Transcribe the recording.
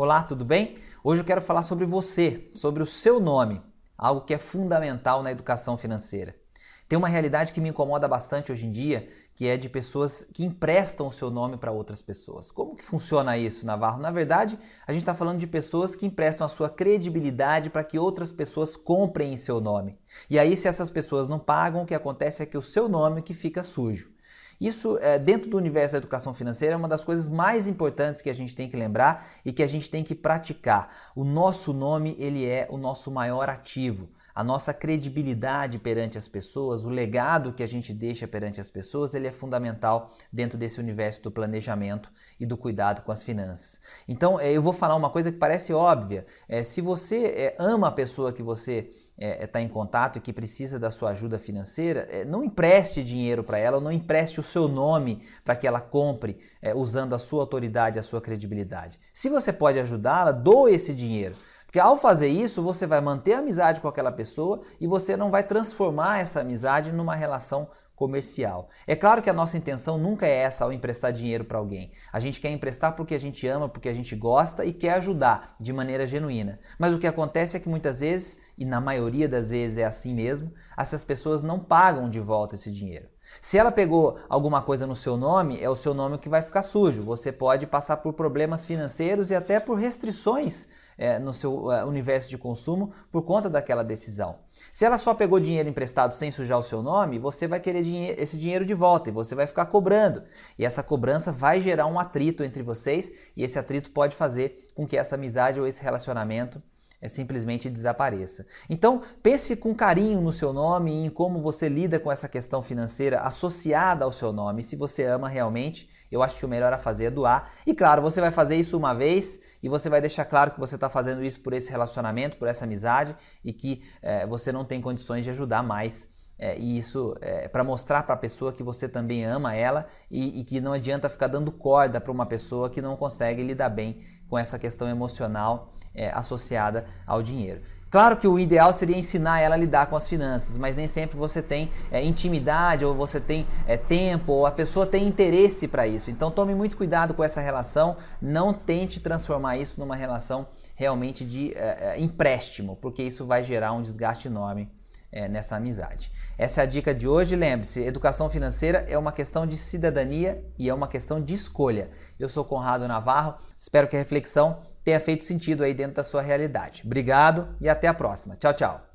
Olá, tudo bem? Hoje eu quero falar sobre você, sobre o seu nome, algo que é fundamental na educação financeira. Tem uma realidade que me incomoda bastante hoje em dia, que é de pessoas que emprestam o seu nome para outras pessoas. Como que funciona isso, Navarro? Na verdade, a gente está falando de pessoas que emprestam a sua credibilidade para que outras pessoas comprem em seu nome. E aí, se essas pessoas não pagam, o que acontece é que o seu nome que fica sujo. Isso, é, dentro do universo da educação financeira, é uma das coisas mais importantes que a gente tem que lembrar e que a gente tem que praticar. O nosso nome, ele é o nosso maior ativo. A nossa credibilidade perante as pessoas, o legado que a gente deixa perante as pessoas, ele é fundamental dentro desse universo do planejamento e do cuidado com as finanças. Então, é, eu vou falar uma coisa que parece óbvia. É, se você ama a pessoa que você está é, é tá em contato e que precisa da sua ajuda financeira, é, não empreste dinheiro para ela, não empreste o seu nome para que ela compre é, usando a sua autoridade, a sua credibilidade. Se você pode ajudá-la, doe esse dinheiro. Porque ao fazer isso, você vai manter a amizade com aquela pessoa e você não vai transformar essa amizade numa relação comercial. É claro que a nossa intenção nunca é essa ao emprestar dinheiro para alguém. A gente quer emprestar porque a gente ama, porque a gente gosta e quer ajudar de maneira genuína. Mas o que acontece é que muitas vezes, e na maioria das vezes é assim mesmo, essas pessoas não pagam de volta esse dinheiro. Se ela pegou alguma coisa no seu nome, é o seu nome que vai ficar sujo. Você pode passar por problemas financeiros e até por restrições é, no seu é, universo de consumo por conta daquela decisão. Se ela só pegou dinheiro emprestado sem sujar o seu nome, você vai querer dinhe esse dinheiro de volta e você vai ficar cobrando. E essa cobrança vai gerar um atrito entre vocês e esse atrito pode fazer com que essa amizade ou esse relacionamento é simplesmente desapareça. Então, pense com carinho no seu nome e em como você lida com essa questão financeira associada ao seu nome. Se você ama realmente, eu acho que o melhor a fazer é doar. E claro, você vai fazer isso uma vez e você vai deixar claro que você está fazendo isso por esse relacionamento, por essa amizade e que é, você não tem condições de ajudar mais. É, e isso é para mostrar para a pessoa que você também ama ela e, e que não adianta ficar dando corda para uma pessoa que não consegue lidar bem com essa questão emocional é, associada ao dinheiro. Claro que o ideal seria ensinar ela a lidar com as finanças, mas nem sempre você tem é, intimidade ou você tem é, tempo ou a pessoa tem interesse para isso. Então tome muito cuidado com essa relação, não tente transformar isso numa relação realmente de é, é empréstimo, porque isso vai gerar um desgaste enorme é, nessa amizade. Essa é a dica de hoje. Lembre-se: educação financeira é uma questão de cidadania e é uma questão de escolha. Eu sou Conrado Navarro, espero que a reflexão tenha feito sentido aí dentro da sua realidade. Obrigado e até a próxima. Tchau, tchau.